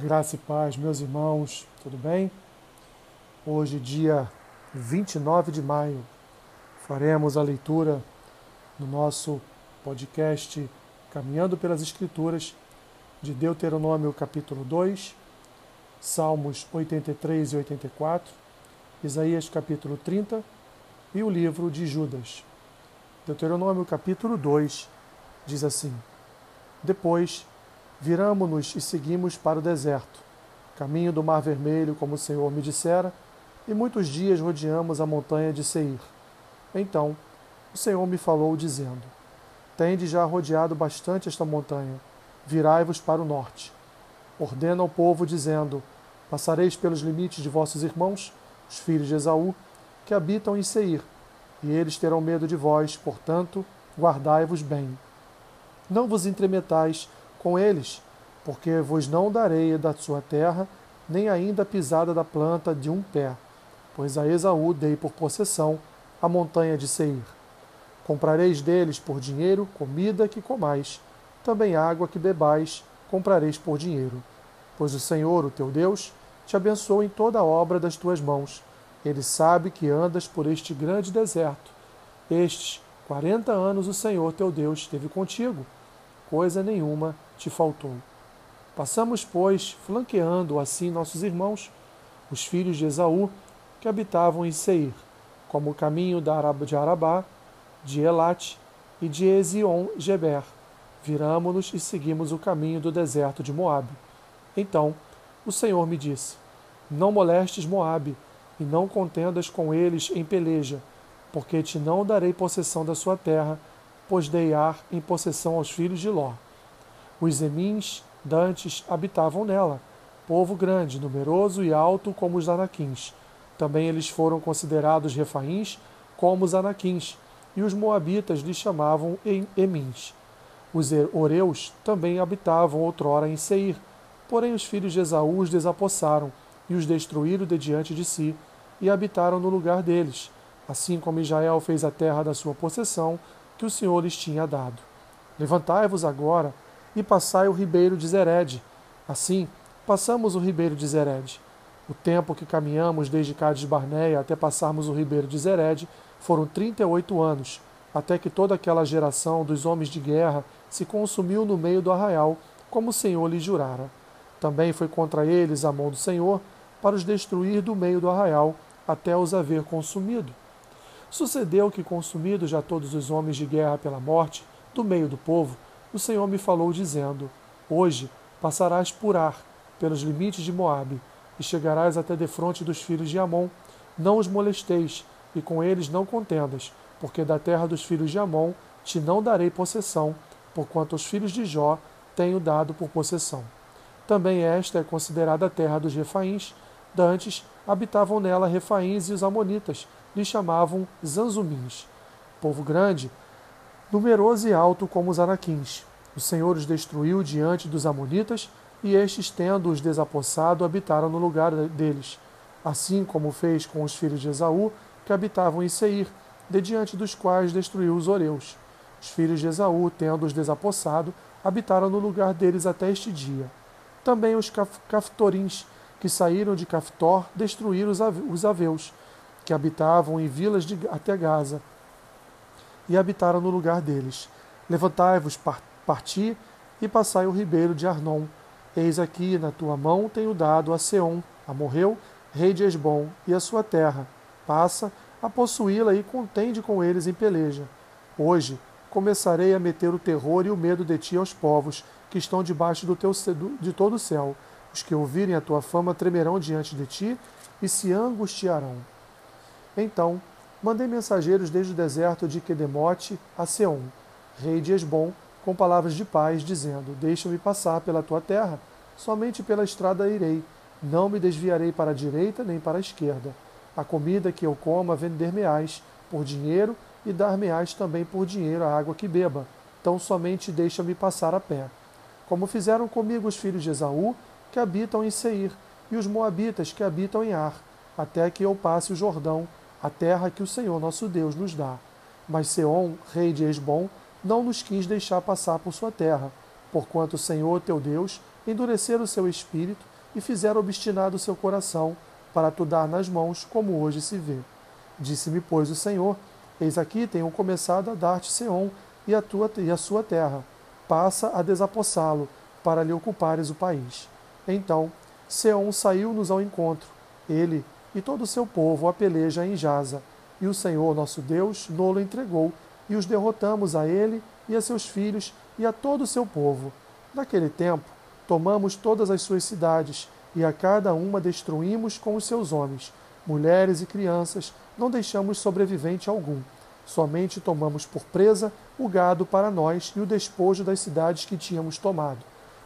Graça e paz, meus irmãos, tudo bem? Hoje, dia 29 de maio, faremos a leitura no nosso podcast Caminhando pelas Escrituras de Deuteronômio capítulo 2, Salmos 83 e 84, Isaías capítulo 30 e o livro de Judas. Deuteronômio capítulo 2 diz assim: Depois viramo-nos e seguimos para o deserto, caminho do Mar Vermelho, como o Senhor me dissera, e muitos dias rodeamos a montanha de Seir. Então o Senhor me falou, dizendo: Tende já rodeado bastante esta montanha, virai-vos para o norte. Ordena ao povo, dizendo: Passareis pelos limites de vossos irmãos, os filhos de Esaú, que habitam em Seir, e eles terão medo de vós, portanto, guardai-vos bem. Não vos entremetais com eles, porque vos não darei da sua terra, nem ainda pisada da planta de um pé, pois a Esaú dei por possessão a montanha de Seir. Comprareis deles por dinheiro comida que comais, também água que bebais, comprareis por dinheiro. Pois o Senhor, o teu Deus, te abençoa em toda a obra das tuas mãos. Ele sabe que andas por este grande deserto. Estes quarenta anos o Senhor teu Deus esteve contigo coisa nenhuma te faltou. Passamos, pois, flanqueando assim nossos irmãos, os filhos de Esaú, que habitavam em Seir, como o caminho de Arabá, de Elate e de Ezion-Geber. Viramo-nos e seguimos o caminho do deserto de Moabe. Então o Senhor me disse: Não molestes Moabe, e não contendas com eles em peleja, porque te não darei possessão da sua terra, pois dei ar em possessão aos filhos de Ló. Os Emins dantes habitavam nela, povo grande, numeroso e alto como os anaquins. Também eles foram considerados refaíns como os anaquins, e os moabitas lhes chamavam Emins. Os Oreus também habitavam outrora em Seir, porém os filhos de Esaú os desapossaram e os destruíram de diante de si, e habitaram no lugar deles, assim como Israel fez a terra da sua possessão, que o Senhor lhes tinha dado. Levantai-vos agora e passai o ribeiro de Zered. Assim, passamos o ribeiro de Zered. O tempo que caminhamos desde Cádiz Barneia até passarmos o ribeiro de Zered foram trinta e oito anos, até que toda aquela geração dos homens de guerra se consumiu no meio do arraial, como o Senhor lhes jurara. Também foi contra eles a mão do Senhor, para os destruir do meio do arraial, até os haver consumido. Sucedeu que, consumidos já todos os homens de guerra pela morte, do meio do povo, o Senhor me falou, dizendo: Hoje passarás por Ar, pelos limites de Moabe, e chegarás até defronte dos filhos de Amon. Não os molesteis, e com eles não contendas, porque da terra dos filhos de Amon te não darei possessão, porquanto os filhos de Jó tenho dado por possessão. Também esta é considerada a terra dos refaíns. Dantes habitavam nela refaíns e os amonitas, lhe chamavam Zanzumins. Povo grande, numeroso e alto como os anaquins. O Senhor os destruiu diante dos amonitas, e estes, tendo-os desapossado, habitaram no lugar deles, assim como fez com os filhos de Esaú, que habitavam em Seir, de diante dos quais destruiu os Oreus. Os filhos de Esaú, tendo-os desapossado, habitaram no lugar deles até este dia. Também os caftorins, que saíram de Caftor, destruíram os aveus, que habitavam em vilas de, até Gaza, e habitaram no lugar deles. Levantai-vos, parti, e passai o ribeiro de Arnon. Eis aqui, na tua mão, tenho dado a Seom, a Morreu, rei de Esbom, e a sua terra. Passa a possuí-la e contende com eles em peleja. Hoje começarei a meter o terror e o medo de ti aos povos que estão debaixo do teu, de todo o céu. Os que ouvirem a tua fama tremerão diante de ti e se angustiarão. Então mandei mensageiros desde o deserto de Quedemote a Seom, rei de Esbom, com palavras de paz, dizendo: Deixa-me passar pela tua terra, somente pela estrada irei, não me desviarei para a direita nem para a esquerda. A comida que eu coma vender-me-ás por dinheiro e dar-me-ás também por dinheiro a água que beba. Então somente deixa-me passar a pé. Como fizeram comigo os filhos de Esaú, que habitam em Seir, e os moabitas que habitam em Ar, até que eu passe o Jordão a terra que o Senhor nosso Deus nos dá. Mas Seom, rei de Esbom, não nos quis deixar passar por sua terra, porquanto o Senhor teu Deus endureceram o seu espírito e fizeram obstinado o seu coração, para tu dar nas mãos, como hoje se vê. Disse-me, pois, o Senhor: Eis aqui tenho começado a dar-te Seom e a, tua, e a sua terra. Passa a desapossá-lo, para lhe ocupares o país. Então Seom saiu-nos ao encontro, ele e todo o seu povo a peleja em Jaza, e o Senhor nosso Deus nolo entregou, e os derrotamos a ele e a seus filhos e a todo o seu povo. Naquele tempo, tomamos todas as suas cidades, e a cada uma destruímos com os seus homens, mulheres e crianças, não deixamos sobrevivente algum. Somente tomamos por presa o gado para nós e o despojo das cidades que tínhamos tomado,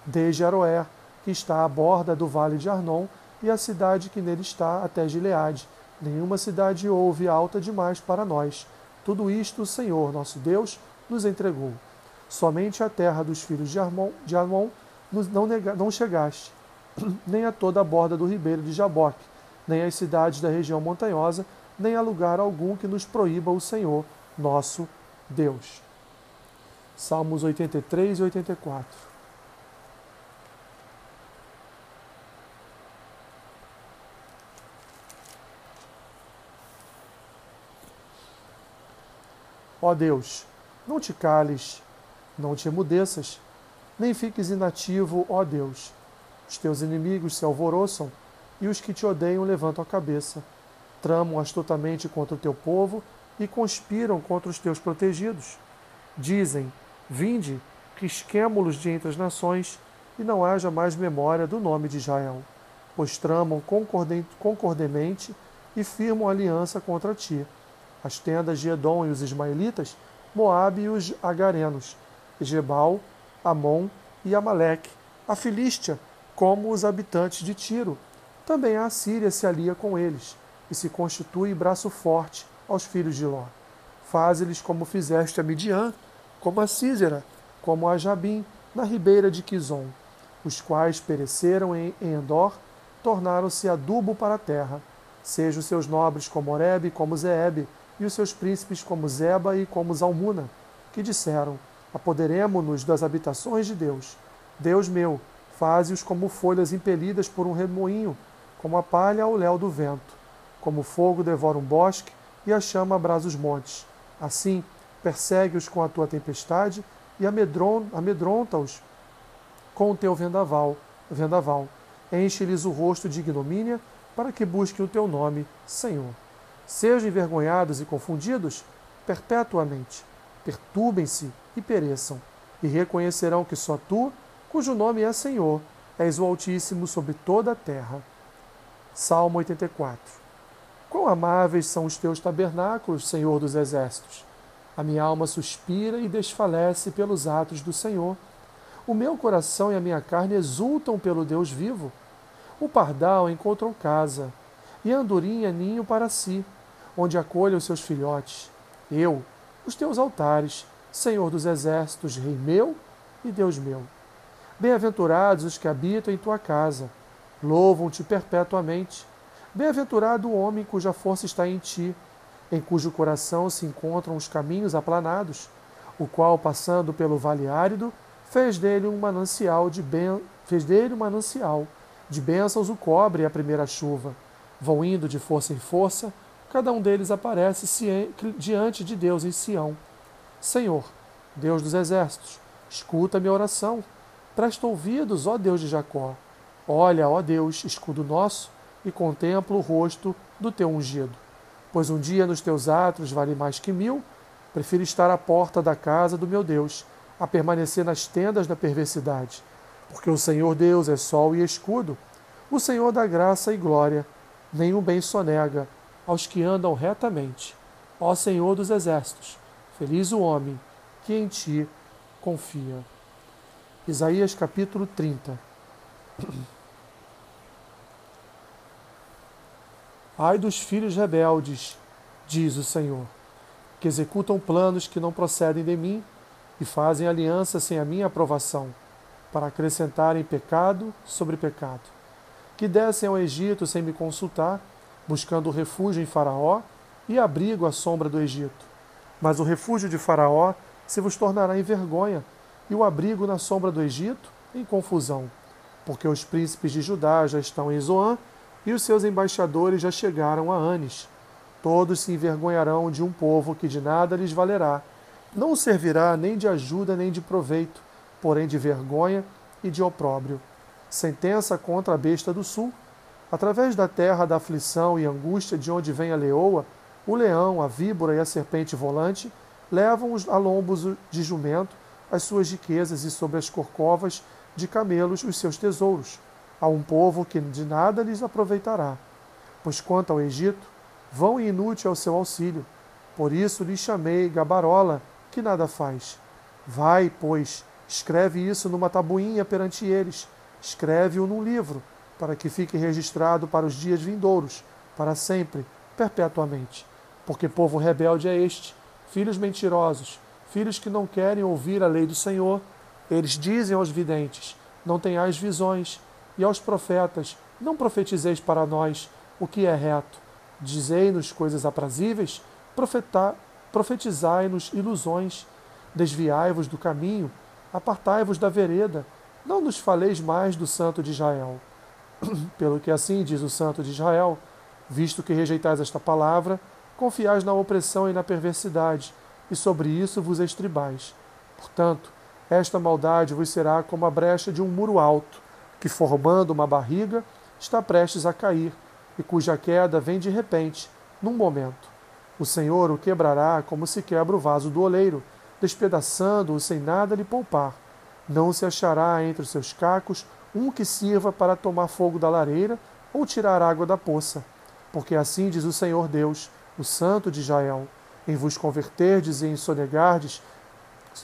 desde Aroer, que está à borda do vale de Arnon, e a cidade que nele está até Gileade. Nenhuma cidade houve alta demais para nós. Tudo isto o Senhor, nosso Deus, nos entregou. Somente a terra dos filhos de Armon, de Armon não, nega, não chegaste, nem a toda a borda do ribeiro de Jaboque, nem as cidades da região montanhosa, nem a lugar algum que nos proíba o Senhor, nosso Deus. Salmos 83 e 84. Ó Deus, não te cales, não te emudeças, nem fiques inativo, ó Deus. Os teus inimigos se alvoroçam e os que te odeiam levantam a cabeça. Tramam astutamente contra o teu povo e conspiram contra os teus protegidos. Dizem: Vinde, risquemo-los de entre as nações, e não haja mais memória do nome de Israel, pois tramam concordemente e firmam aliança contra ti as tendas de Edom e os ismaelitas, Moabe e os agarenos, Jebal, Amon e Amaleque, a Filístia, como os habitantes de Tiro. Também a Assíria se alia com eles, e se constitui braço forte aos filhos de Ló. Faze-lhes como fizeste a Midian, como a Císera, como a Jabim, na ribeira de Quizon, os quais pereceram em Endor, tornaram-se adubo para a terra. Sejam seus nobres como Oreb, como Zeeb, e os seus príncipes como Zeba e como Zalmuna, que disseram: Apoderemo-nos das habitações de Deus. Deus meu, faze-os como folhas impelidas por um remoinho, como a palha ao léu do vento. Como o fogo devora um bosque e a chama abrasa os montes. Assim, persegue-os com a tua tempestade e amedronta-os com o teu vendaval. vendaval. Enche-lhes o rosto de ignomínia para que busquem o teu nome, Senhor. Sejam envergonhados e confundidos perpetuamente. Perturbem-se e pereçam, e reconhecerão que só tu, cujo nome é Senhor, és o Altíssimo sobre toda a terra. Salmo 84 Quão amáveis são os teus tabernáculos, Senhor dos exércitos! A minha alma suspira e desfalece pelos atos do Senhor. O meu coração e a minha carne exultam pelo Deus vivo. O pardal encontrou casa, e a andorinha ninho para si, onde acolha os seus filhotes. Eu, os teus altares, Senhor dos exércitos, Rei meu e Deus meu. Bem-aventurados os que habitam em tua casa, louvam-te perpetuamente. Bem-aventurado o homem cuja força está em ti, em cujo coração se encontram os caminhos aplanados, o qual, passando pelo vale árido, fez dele um manancial de ben... fez dele um manancial de bênçãos o cobre a primeira chuva Vão indo de força em força, cada um deles aparece diante de Deus em Sião. Senhor, Deus dos exércitos, escuta minha oração. Presta ouvidos, ó Deus de Jacó. Olha, ó Deus, escudo nosso, e contempla o rosto do teu ungido. Pois um dia nos teus atos vale mais que mil, prefiro estar à porta da casa do meu Deus, a permanecer nas tendas da perversidade. Porque o Senhor Deus é sol e escudo, o Senhor dá graça e glória nenhum bem sonega aos que andam retamente. Ó Senhor dos exércitos, feliz o homem que em ti confia. Isaías capítulo 30. Ai dos filhos rebeldes, diz o Senhor, que executam planos que não procedem de mim e fazem aliança sem a minha aprovação, para acrescentarem pecado sobre pecado que descem ao Egito sem me consultar, buscando refúgio em Faraó e abrigo à sombra do Egito. Mas o refúgio de Faraó se vos tornará em vergonha, e o abrigo na sombra do Egito em confusão. porque os príncipes de Judá já estão em Zoã e os seus embaixadores já chegaram a Anis. Todos se envergonharão de um povo que de nada lhes valerá. Não servirá nem de ajuda nem de proveito, porém de vergonha e de opróbrio. Sentença contra a besta do sul. Através da terra da aflição e angústia de onde vem a leoa, o leão, a víbora e a serpente volante levam a lombos de jumento as suas riquezas e sobre as corcovas de camelos os seus tesouros, a um povo que de nada lhes aproveitará. Pois quanto ao Egito, vão e inútil ao seu auxílio. Por isso lhe chamei Gabarola, que nada faz. Vai, pois, escreve isso numa tabuinha perante eles, escreve-o num livro, para que fique registrado para os dias vindouros, para sempre, perpetuamente. Porque povo rebelde é este, filhos mentirosos, filhos que não querem ouvir a lei do Senhor. Eles dizem aos videntes: Não tenhais visões, e aos profetas: Não profetizeis para nós o que é reto. Dizei-nos coisas aprazíveis, profetizai-nos ilusões. Desviai-vos do caminho, apartai-vos da vereda, não nos faleis mais do Santo de Israel. Pelo que assim diz o Santo de Israel, visto que rejeitais esta palavra, confiais na opressão e na perversidade, e sobre isso vos estribais. Portanto, esta maldade vos será como a brecha de um muro alto, que, formando uma barriga, está prestes a cair, e cuja queda vem de repente, num momento. O Senhor o quebrará como se quebra o vaso do oleiro, despedaçando-o sem nada lhe poupar. Não se achará entre os seus cacos um que sirva para tomar fogo da lareira ou tirar água da poça. Porque assim diz o Senhor Deus, o Santo de Israel: em vos converterdes e em sonegardes,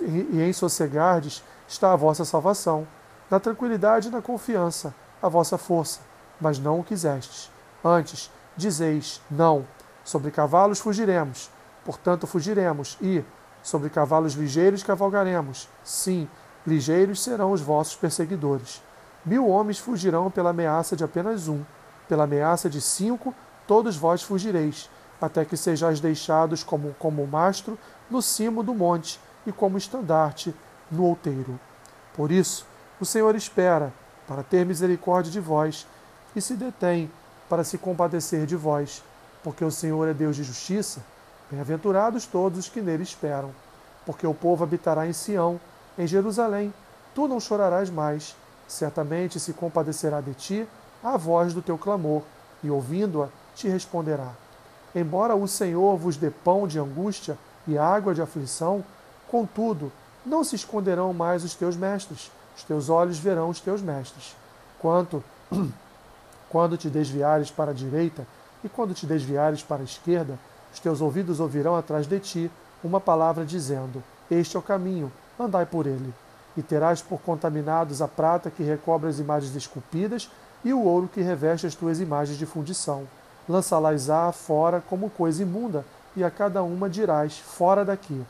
e em sossegardes está a vossa salvação, na tranquilidade e na confiança, a vossa força, mas não o quisestes. Antes, dizeis: Não, sobre cavalos fugiremos, portanto fugiremos, e sobre cavalos ligeiros cavalgaremos. Sim, ligeiros serão os vossos perseguidores. Mil homens fugirão pela ameaça de apenas um, pela ameaça de cinco, todos vós fugireis, até que sejais deixados como, como mastro no cimo do monte e como estandarte no outeiro. Por isso, o Senhor espera para ter misericórdia de vós e se detém para se compadecer de vós, porque o Senhor é Deus de justiça. Bem-aventurados todos os que nele esperam, porque o povo habitará em Sião, em Jerusalém. Tu não chorarás mais, certamente se compadecerá de ti a voz do teu clamor, e ouvindo-a, te responderá. Embora o Senhor vos dê pão de angústia e água de aflição, contudo, não se esconderão mais os teus mestres, os teus olhos verão os teus mestres. Quanto quando te desviares para a direita e quando te desviares para a esquerda, os teus ouvidos ouvirão atrás de ti uma palavra dizendo: Este é o caminho, andai por ele. E terás por contaminados a prata que recobre as imagens esculpidas e o ouro que reveste as tuas imagens de fundição lançá-las-á fora como coisa imunda, e a cada uma dirás: Fora daqui.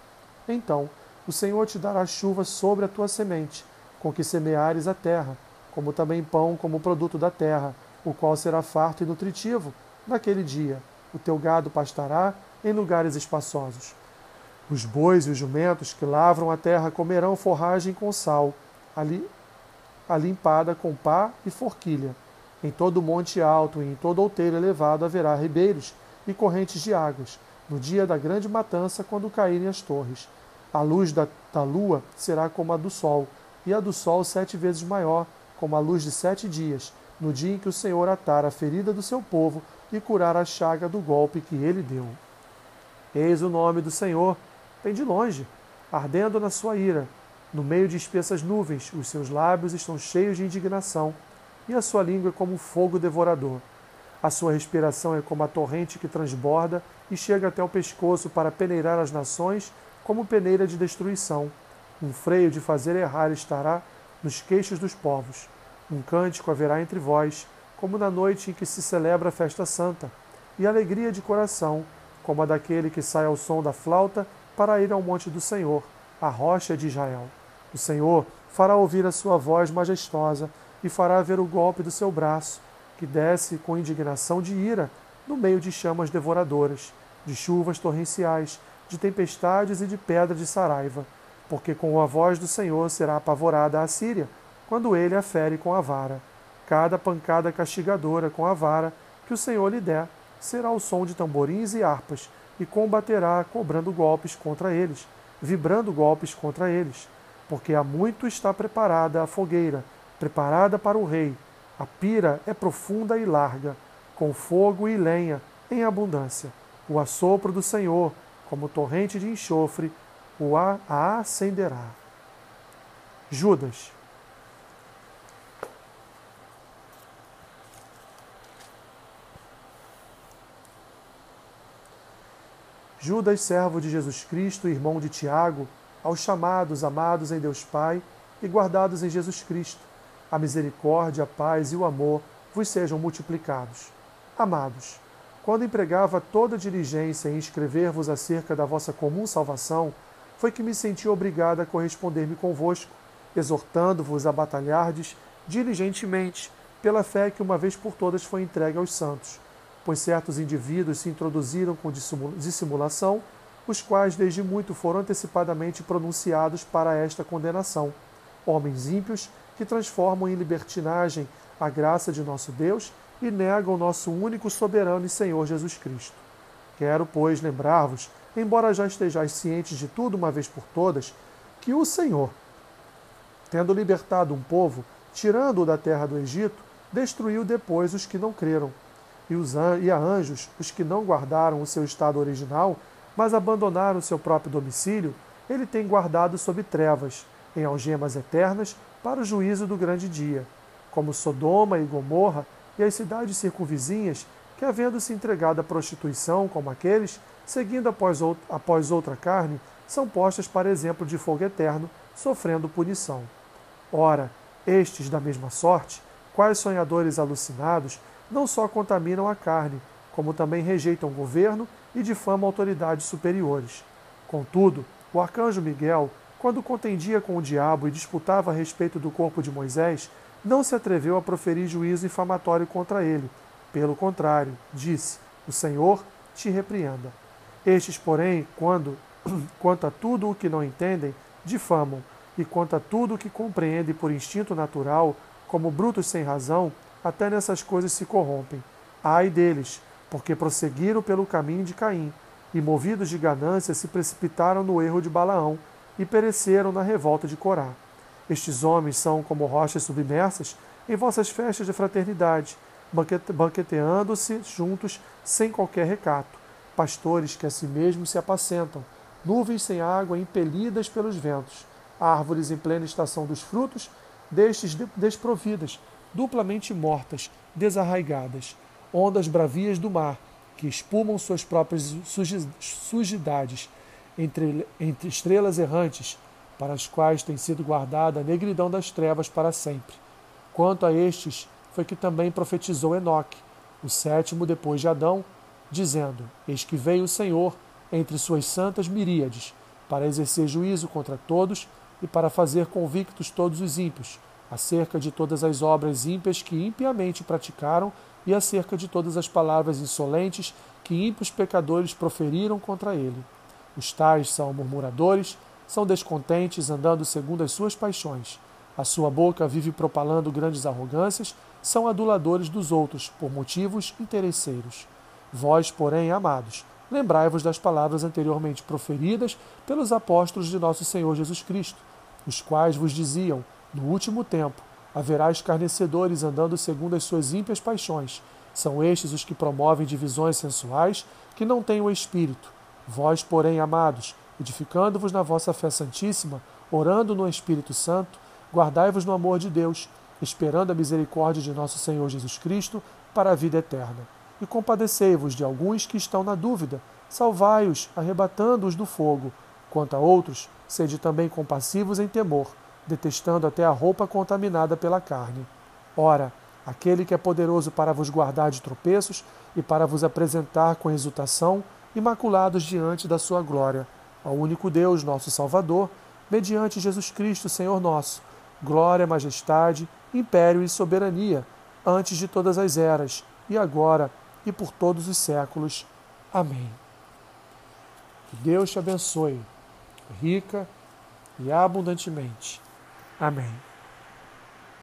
Então o Senhor te dará chuva sobre a tua semente, com que semeares a terra, como também pão como produto da terra, o qual será farto e nutritivo. Naquele dia, o teu gado pastará em lugares espaçosos. Os bois e os jumentos que lavram a terra comerão forragem com sal, ali, a limpada com pá e forquilha em todo monte alto e em todo outeiro elevado haverá ribeiros e correntes de águas, no dia da grande matança, quando caírem as torres. A luz da, da lua será como a do sol, e a do sol sete vezes maior, como a luz de sete dias, no dia em que o Senhor atar a ferida do seu povo e curar a chaga do golpe que ele deu. Eis o nome do Senhor, vem de longe, ardendo na sua ira. No meio de espessas nuvens, os seus lábios estão cheios de indignação e a sua língua é como um fogo devorador. A sua respiração é como a torrente que transborda e chega até o pescoço para peneirar as nações como peneira de destruição. Um freio de fazer errar estará nos queixos dos povos. Um cântico haverá entre vós, como na noite em que se celebra a festa santa, e alegria de coração, como a daquele que sai ao som da flauta para ir ao monte do Senhor, a rocha de Israel. O Senhor fará ouvir a sua voz majestosa e fará ver o golpe do seu braço, que desce com indignação de ira no meio de chamas devoradoras, de chuvas torrenciais, de tempestades e de pedra de saraiva, porque com a voz do Senhor será apavorada a Síria, quando ele a fere com a vara. Cada pancada castigadora com a vara que o Senhor lhe der será o som de tamborins e harpas, e combaterá cobrando golpes contra eles, vibrando golpes contra eles. Porque há muito está preparada a fogueira, preparada para o rei. A pira é profunda e larga, com fogo e lenha em abundância. O assopro do Senhor, como torrente de enxofre, o a acenderá. Judas. Judas, servo de Jesus Cristo, irmão de Tiago, aos chamados, amados em Deus Pai e guardados em Jesus Cristo, a misericórdia, a paz e o amor vos sejam multiplicados. Amados, quando empregava toda diligência em escrever-vos acerca da vossa comum salvação, foi que me senti obrigado a corresponder-me convosco, exortando-vos a batalhardes diligentemente pela fé que uma vez por todas foi entregue aos santos pois certos indivíduos se introduziram com dissimulação, os quais desde muito foram antecipadamente pronunciados para esta condenação. Homens ímpios que transformam em libertinagem a graça de nosso Deus e negam nosso único soberano e Senhor Jesus Cristo. Quero, pois, lembrar-vos, embora já estejais cientes de tudo uma vez por todas, que o Senhor, tendo libertado um povo, tirando-o da terra do Egito, destruiu depois os que não creram e, os e a anjos, os que não guardaram o seu estado original, mas abandonaram o seu próprio domicílio, ele tem guardado sob trevas, em algemas eternas, para o juízo do grande dia, como Sodoma e Gomorra e as cidades circunvizinhas, que, havendo se entregado à prostituição, como aqueles, seguindo após, após outra carne, são postas para exemplo de fogo eterno, sofrendo punição. Ora, estes, da mesma sorte, quais sonhadores alucinados, não só contaminam a carne, como também rejeitam o governo e difamam autoridades superiores. Contudo, o arcanjo Miguel, quando contendia com o diabo e disputava a respeito do corpo de Moisés, não se atreveu a proferir juízo infamatório contra ele. Pelo contrário, disse: O Senhor te repreenda. Estes, porém, quando, quanto a tudo o que não entendem, difamam, e quanto a tudo o que compreendem por instinto natural, como brutos sem razão, até nessas coisas se corrompem. Ai deles, porque prosseguiram pelo caminho de Caim, e movidos de ganância se precipitaram no erro de Balaão, e pereceram na revolta de Corá. Estes homens são como rochas submersas em vossas festas de fraternidade, banqueteando-se juntos sem qualquer recato, pastores que a si mesmos se apacentam, nuvens sem água impelidas pelos ventos, árvores em plena estação dos frutos, destes desprovidas, duplamente mortas, desarraigadas, ondas bravias do mar, que espumam suas próprias sujidades, entre, entre estrelas errantes, para as quais tem sido guardada a negridão das trevas para sempre. Quanto a estes, foi que também profetizou Enoque, o sétimo depois de Adão, dizendo: Eis que veio o Senhor entre suas santas miríades, para exercer juízo contra todos e para fazer convictos todos os ímpios, acerca de todas as obras ímpias que impiamente praticaram e acerca de todas as palavras insolentes que ímpios pecadores proferiram contra ele. Os tais são murmuradores, são descontentes, andando segundo as suas paixões. A sua boca vive propalando grandes arrogâncias, são aduladores dos outros, por motivos interesseiros. Vós, porém, amados, lembrai-vos das palavras anteriormente proferidas pelos apóstolos de nosso Senhor Jesus Cristo, os quais vos diziam: no último tempo, haverá escarnecedores andando segundo as suas ímpias paixões. São estes os que promovem divisões sensuais, que não têm o Espírito. Vós, porém, amados, edificando-vos na vossa fé santíssima, orando no Espírito Santo, guardai-vos no amor de Deus, esperando a misericórdia de nosso Senhor Jesus Cristo para a vida eterna. E compadecei-vos de alguns que estão na dúvida, salvai-os, arrebatando-os do fogo. Quanto a outros, sede também compassivos em temor detestando até a roupa contaminada pela carne. Ora, aquele que é poderoso para vos guardar de tropeços e para vos apresentar com exultação, imaculados diante da sua glória, ao único Deus, nosso Salvador, mediante Jesus Cristo, Senhor nosso, glória, majestade, império e soberania, antes de todas as eras, e agora e por todos os séculos. Amém. Que Deus te abençoe, rica e abundantemente. Amém.